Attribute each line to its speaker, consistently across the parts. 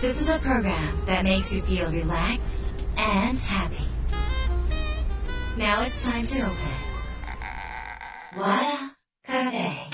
Speaker 1: This is a program that makes you feel relaxed and happy. Now it's time to open. Wada Cafe.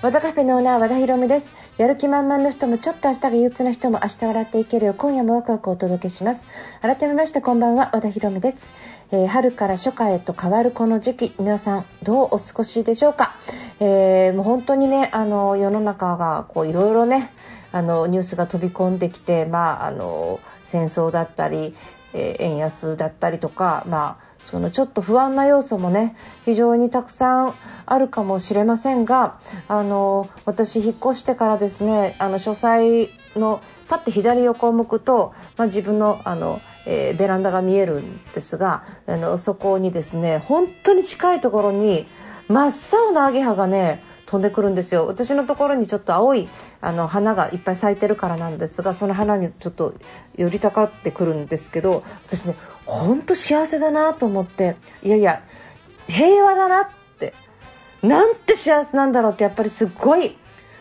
Speaker 2: 和田カフェのオーナー和田博美ですやる気満々の人もちょっと明日が憂鬱な人も明日笑っていけるよう今夜もワクワクお届けします改めましてこんばんは和田博美です、えー春から初夏へと変わるこの時期皆さんどうお過ごしでしょうか、えーもう本当にねあの世の中がこういろいろねあのニュースが飛び込んできてまああの戦争だったり、えー円安だったりとかまあそのちょっと不安な要素もね非常にたくさんあるかもしれませんがあの私引っ越してからですねあの書斎のパッて左横を向くと、まあ、自分のあの、えーベランダが見えるんですがあのそこにですね本当に近いところに真っ青なアゲハがね飛んでくるんですよ。私のところにちょっと青いあの花がいっぱい咲いてるからなんですがその花にちょっと寄りたかってくるんですけど私ね本当幸せだなと思っていやいや平和だなってなんて幸せなんだろうってやっぱりすっごい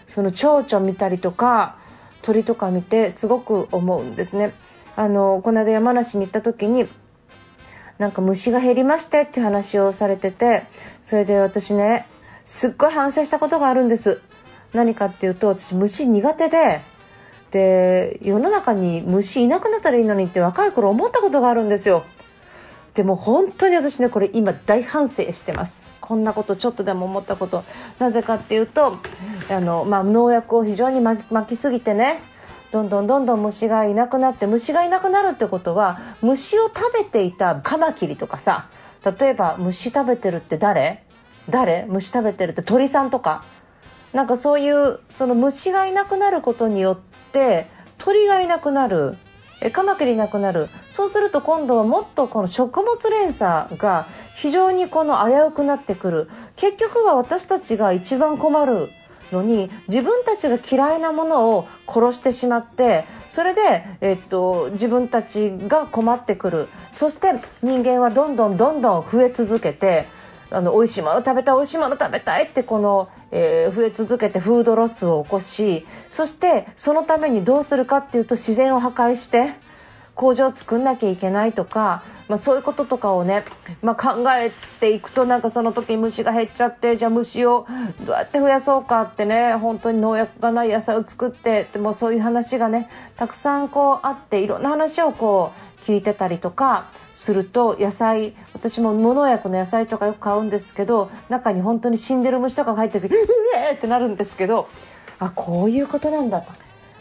Speaker 2: その蝶々見たりとか鳥とか見てすごく思うんですね。あのこの間山梨に行った時になんか虫が減りましてって話をされててそれで私ねすっごい反省したことがあるんです何かっていうと私虫苦手でで世の中に虫いなくなったらいいのにって若い頃思ったことがあるんですよでも本当に私ねこれ今大反省してます。こんなことちょっとでも思ったこと。なぜかっていうとあの、まあ、農薬を非常にまきすぎてねどんどんどんどん虫がいなくなって虫がいなくなるってことは虫を食べていたカマキリとかさ例えば虫食べてるって誰？誰？虫食べてるって鳥さんとか？なんかそういうその虫がいなくなることによって鳥がいなくなるえカマキリなくなる。そうすると今度はもっとこの食物連鎖が非常にこの危うくなってくる。結局は私たちが一番困るのに自分たちが嫌いなものを殺してしまってそれで、えっと、自分たちが困ってくる。そして人間はどんどんどんどん増え続けてあの美味しいもの食べたい美味しいもの食べたいってこの、えー増え続けてフードロスを起こしそしてそのためにどうするかっていうと自然を破壊して工場を作んなきゃいけないとか、まあ、そういうこととかをね、まあ、考えていくとなんかその時虫が減っちゃってじゃあ虫をどうやって増やそうかってね本当に農薬がない野菜を作ってでもそういう話がねたくさんこうあっていろんな話をこう聞いてたりとかすると野菜私も無農薬の野菜とかよく買うんですけど中に本当に死んでる虫とかが入ってくるうえってなるんですけどあこういうことなんだと。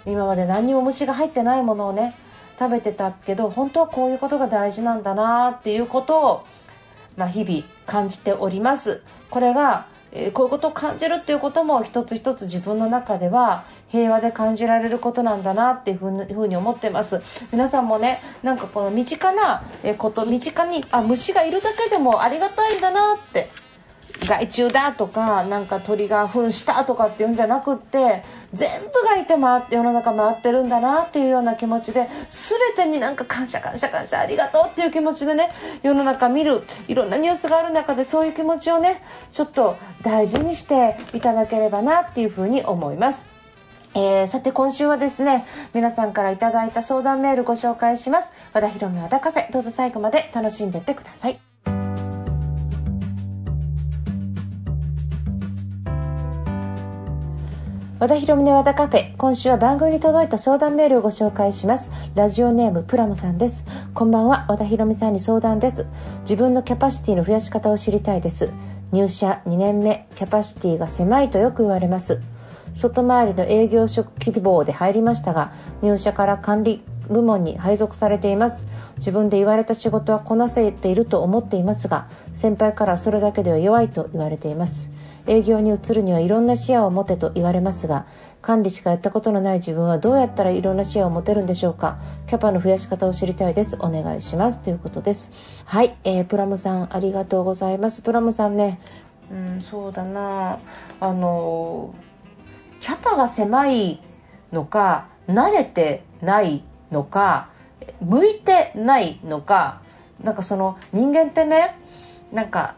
Speaker 2: 今まで何にも虫が入ってないものをね食べてたけど本当はこういうことが大事なんだなっていうことを、まあ、日々感じております。これが、えこういうことを感じるっていうことも一つ一つ自分の中では平和で感じられることなんだなっていうふうに思ってます皆さんもねなんかこの身近なこと身近にあ虫がいるだけでもありがたいんだなって害虫だとかなんか鳥が糞したとかっていうんじゃなくって全部がいて回って世の中回ってるんだなっていうような気持ちで全てになんか感謝感謝感謝ありがとうっていう気持ちでね世の中見るいろんなニュースがある中でそういう気持ちをねちょっと大事にしていただければなっていうふうに思います。えーさて今週はですね皆さんからいただいた相談メールご紹介します。和田博美和田カフェどうぞ最後まで楽しんでってください。和田博美の和田カフェ今週は番組に届いた相談メールをご紹介します。ラジオネームプラムさんです。こんばんは和田博美さんに相談です。自分のキャパシティの増やし方を知りたいです。入社2年目キャパシティが狭いとよく言われます。外回りの営業職希望で入りましたが入社から管理部門に配属されています。自分で言われた仕事はこなせていると思っていますが先輩からそれだけでは弱いと言われています。営業に移るにはいろんな視野を持てと言われますが管理しかやったことのない自分はどうやったらいろんな視野を持てるんでしょうか。キャパの増やし方を知りたいです。お願いします。ということです。はい、えープラムさんありがとうございます。プラムさんね。うんそうだな。あのキャパが狭いのか慣れてないのか向いてないのかなんかその人間ってねなんか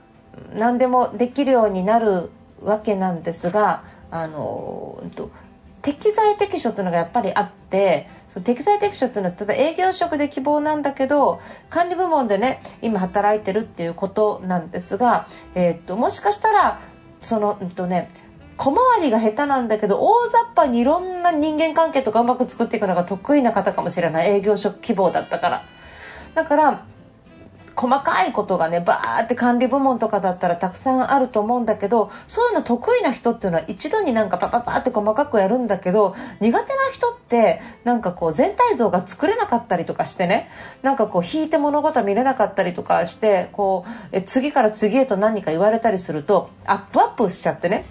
Speaker 2: 何でもできるようになるわけなんですがあの適材適所っていうのがやっぱりあって適材適所っていうのは例えば営業職で希望なんだけど管理部門でね今働いてるっていうことなんですが、えー、っともしかしたらその、うんとね、小回りが下手なんだけど大雑把にいろんな人間関係とかうまく作っていくのが得意な方かもしれない。営業職希望だったから。だから細かいことがねバーって管理部門とかだったらたくさんあると思うんだけどそういうの得意な人っていうのは一度になんかパパパって細かくやるんだけど苦手な人ってなんかこう全体像が作れなかったりとかしてね。なんかこう引いて物事見れなかったりとかしてこうえ次から次へと何か言われたりするとアップアップしちゃってね。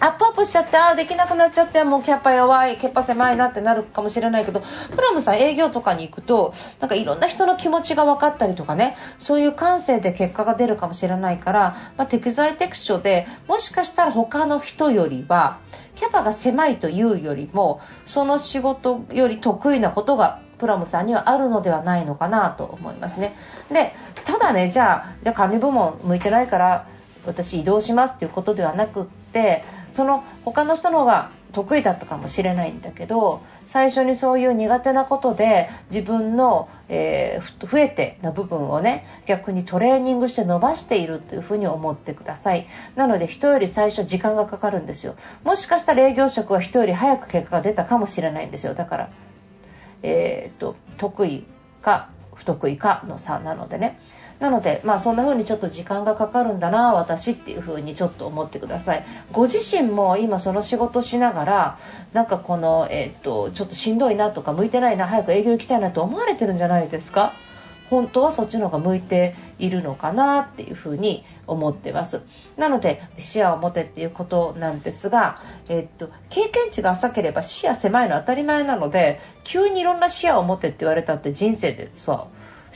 Speaker 2: アップアップしちゃってああできなくなっちゃってもうキャパ弱いキャパ狭いなってなるかもしれないけどプラムさん営業とかに行くとなんかいろんな人の気持ちが分かったりとかねそういう感性で結果が出るかもしれないから、まあ、適材適所でもしかしたら他の人よりはキャパが狭いというよりもその仕事より得意なことがプラムさんにはあるのではないのかなと思いますね。でただねじゃあじゃあ管理部門向いてないから私移動しますっていうことではなくってその他の人の方が得意だったかもしれないんだけど最初にそういう苦手なことで自分の、えー、増えてな部分をね逆にトレーニングして伸ばしているというふうに思ってください。なので人より最初時間がかかるんですよ。もしかしたら営業職は人より早く結果が出たかもしれないんですよ。だから、えー、っと得意か不得意かの差なのでね。なので、まあ、そんな風にちょっと時間がかかるんだな私っていう風にちょっと思ってください。ご自身も今その仕事しながらなんかこの、えー、っとちょっとしんどいなとか向いてないな早く営業行きたいなと思われてるんじゃないですか？本当はそっちの方が向いているのかなっていうふに思ってます。なので視野を持てっていうことなんですが、えっと、経験値が浅ければ視野狭いのは当たり前なので急にいろんな視野を持てって言われたって人生でさ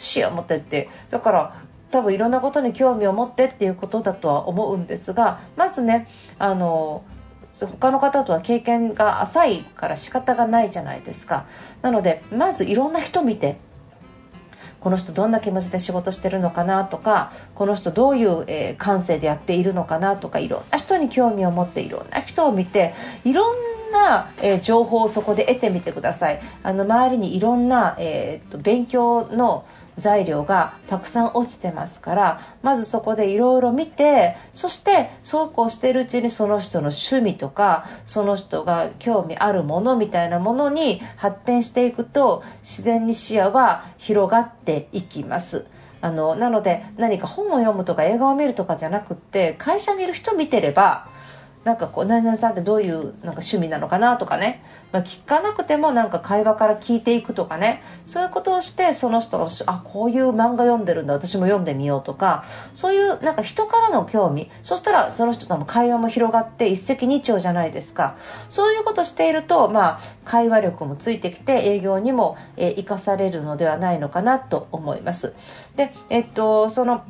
Speaker 2: 視野を持ってって。だから多分いろんなことに興味を持ってっていうことだとは思うんですがまずねあの他の方とは経験が浅いから仕方がないじゃないですか。なのでまずいろんな人見てこの人どんな気持ちで仕事してるのかなとかこの人どういう、え、感性でやっているのかなとかいろんな人に興味を持っていろんな人を見ていろんな、え、情報をそこで得てみてください。あの周りにいろんな、えー、と勉強の材料がたくさん落ちてますからまずそこでいろいろ見てそしてそうこうしているうちにその人の趣味とかその人が興味あるものみたいなものに発展していくと自然に視野は広がっていきます。あのなので何か本を読むとか映画を見るとかじゃなくって会社にいる人見てればなんかこう何々さんってどういうなんか趣味なのかなとかね、まあ、聞かなくてもなんか会話から聞いていくとかね。そういうことをしてその人があこういう漫画読んでるんだ。私も読んでみようとか。そういうなんか人からの興味。そしたらその人との会話も広がって一石二鳥じゃないですか。そういうことをしていると、まあ、会話力もついてきて営業にも、えー、生かされるのではないのかなと思います。でえっとその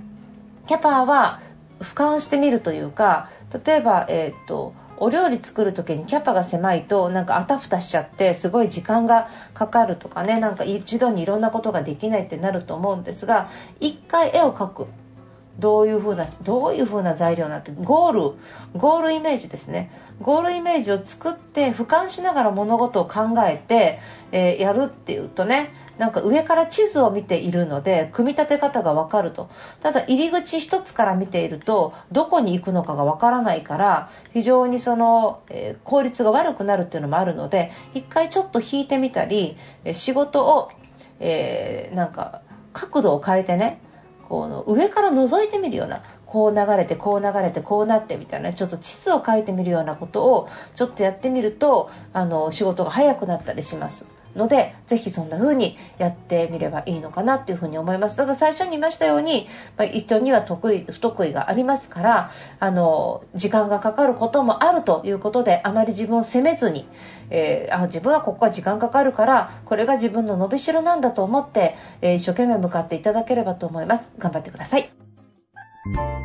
Speaker 2: キャパは俯瞰してみるというか例えば、えーと、お料理作る時にキャパが狭いとなんかあたふたしちゃってすごい時間がかかるとかねなんか一度にいろんなことができないってなると思うんですが1回絵を描く。どういう風などういう風な材料なってゴールゴールイメージですね。ゴールイメージを作って俯瞰しながら物事を考えて、えー、やるっていうとねなんか上から地図を見ているので組み立て方がわかると。ただ入り口一つから見ているとどこに行くのかがわからないから非常にその、えー、効率が悪くなるっていうのもあるので一回ちょっと引いてみたり仕事を、えー、なんか角度を変えてねこの上から覗いてみるようなこう流れてこう流れてこうなってみたいなちょっと地図を書いてみるようなことをちょっとやってみるとあの仕事が早くなったりします。のでぜひそんな風にやってみればいいのかなっていうふうに思います。ただ最初に言いましたように、まあ、人には得意不得意がありますからあの時間がかかることもあるということであまり自分を責めずに、えー、あ自分はここは時間かかるからこれが自分の伸びしろなんだと思って、えー、一生懸命向かっていただければと思います。頑張ってください。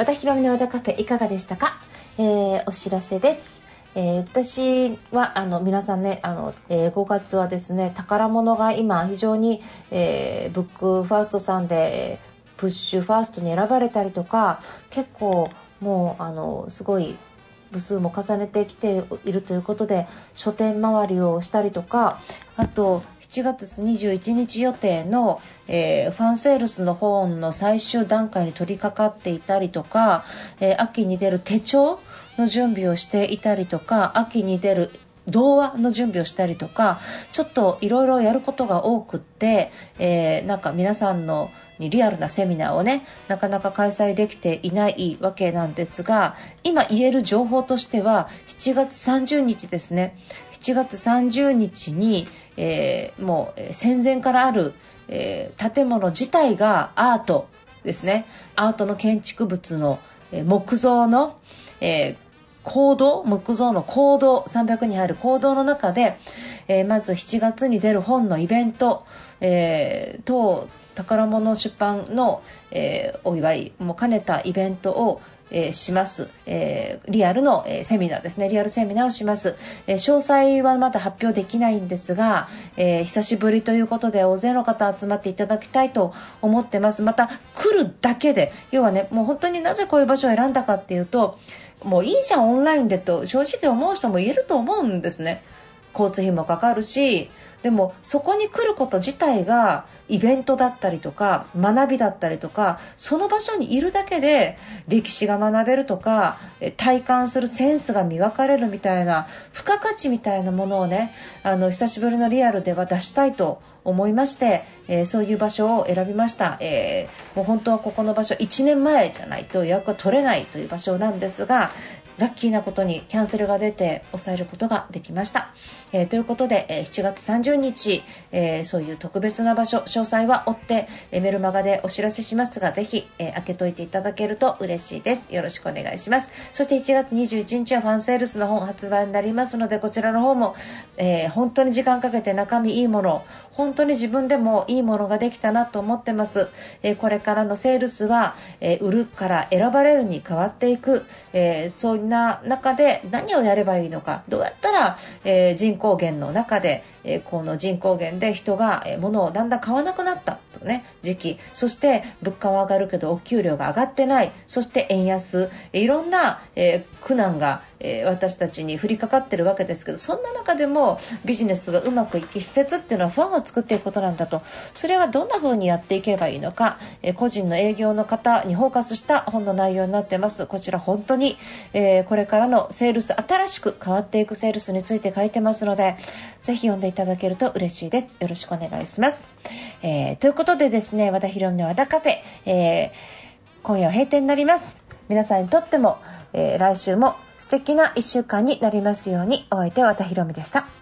Speaker 2: 和田博美の和田カフェいかがでしたか、えー、お知らせです。えー、私はあの皆さんねあの、えー、5月はですね宝物が今非常に、えー、ブックファーストさんでプッシュファーストに選ばれたりとか結構もうあのすごい部数も重ねてきているということで書店回りをしたりとかあと7月21日予定の、えー、ファンセールスの本の最終段階に取り掛かっていたりとか、えー、秋に出る手帳の準備をしていたりとか秋に出る童話の準備をしたりとかちょっといろいろやることが多くって、えー、なんか皆さんのにリアルなセミナーをねなかなか開催できていないわけなんですが今言える情報としては7月30日ですね。7月30日に、えー、もう戦前からある、えー、建物自体がアートですね。アートの建築物の、木造の、えー行動木造の行動300に入る行動の中で、えー、まず7月に出る本のイベント、えー、等宝物出版の、えー、お祝いも兼ねたイベントを、えー、します、えー、リアルの、えセミナーですね。リアルセミナーをします、え詳細はまだ発表できないんですが、え久しぶりということで大勢の方集まっていただきたいと思ってます。また来るだけで要はねもう本当になぜこういう場所を選んだかっていうともういいじゃんオンラインでと正直思う人もいると思うんですね。交通費もかかるしでもそこに来ること自体がイベントだったりとか学びだったりとかその場所にいるだけで歴史が学べるとか体感するセンスが磨かれるみたいな付加価値みたいなものをねあの久しぶりのリアルでは出したいと思いまして、えー、そういう場所を選びました、えー、もう本当はここの場所1年前じゃないと予約が取れないという場所なんですがラッキーなことにキャンセルが出て抑えることができました。えー、ということで、えー、7月30日、えー、そういう特別な場所、詳細は追って、えメルマガでお知らせしますが、ぜひ、え開けといていただけると嬉しいです。よろしくお願いします。そして1月21日はファンセールスの本発売になりますので、こちらの方も、え本当に時間かけて中身いいもの、本当に自分でもいいものができたなと思ってます。えこれからのセールスは、え売るから選ばれるに変わっていく、えそんな中で何をやればいいのか、どうやったら、え人口減の中で、えこの人口減で人が、え物をだんだん買わなくなった。とね時期。そして物価は上がるけどお給料が上がってない。そして円安。いろんな、え、苦難がえ、私たちに降りかかってるわけですけどそんな中でもビジネスがうまくいく秘訣っていうのはファンを作っていくことなんだと。それはどんな風にやっていけばいいのか、え、個人の営業の方にフォーカスした本の内容になってます。こちら本当に、えー、これからのセールス新しく変わっていくセールスについて書いてますのでぜひ読んでいただけると嬉しいです。よろしくお願いします、えということでですね和田博美の和田カフェ、え今夜は閉店になります。皆さんにとっても、え来週も素敵な1週間になりますようにお相手は和田博美でした。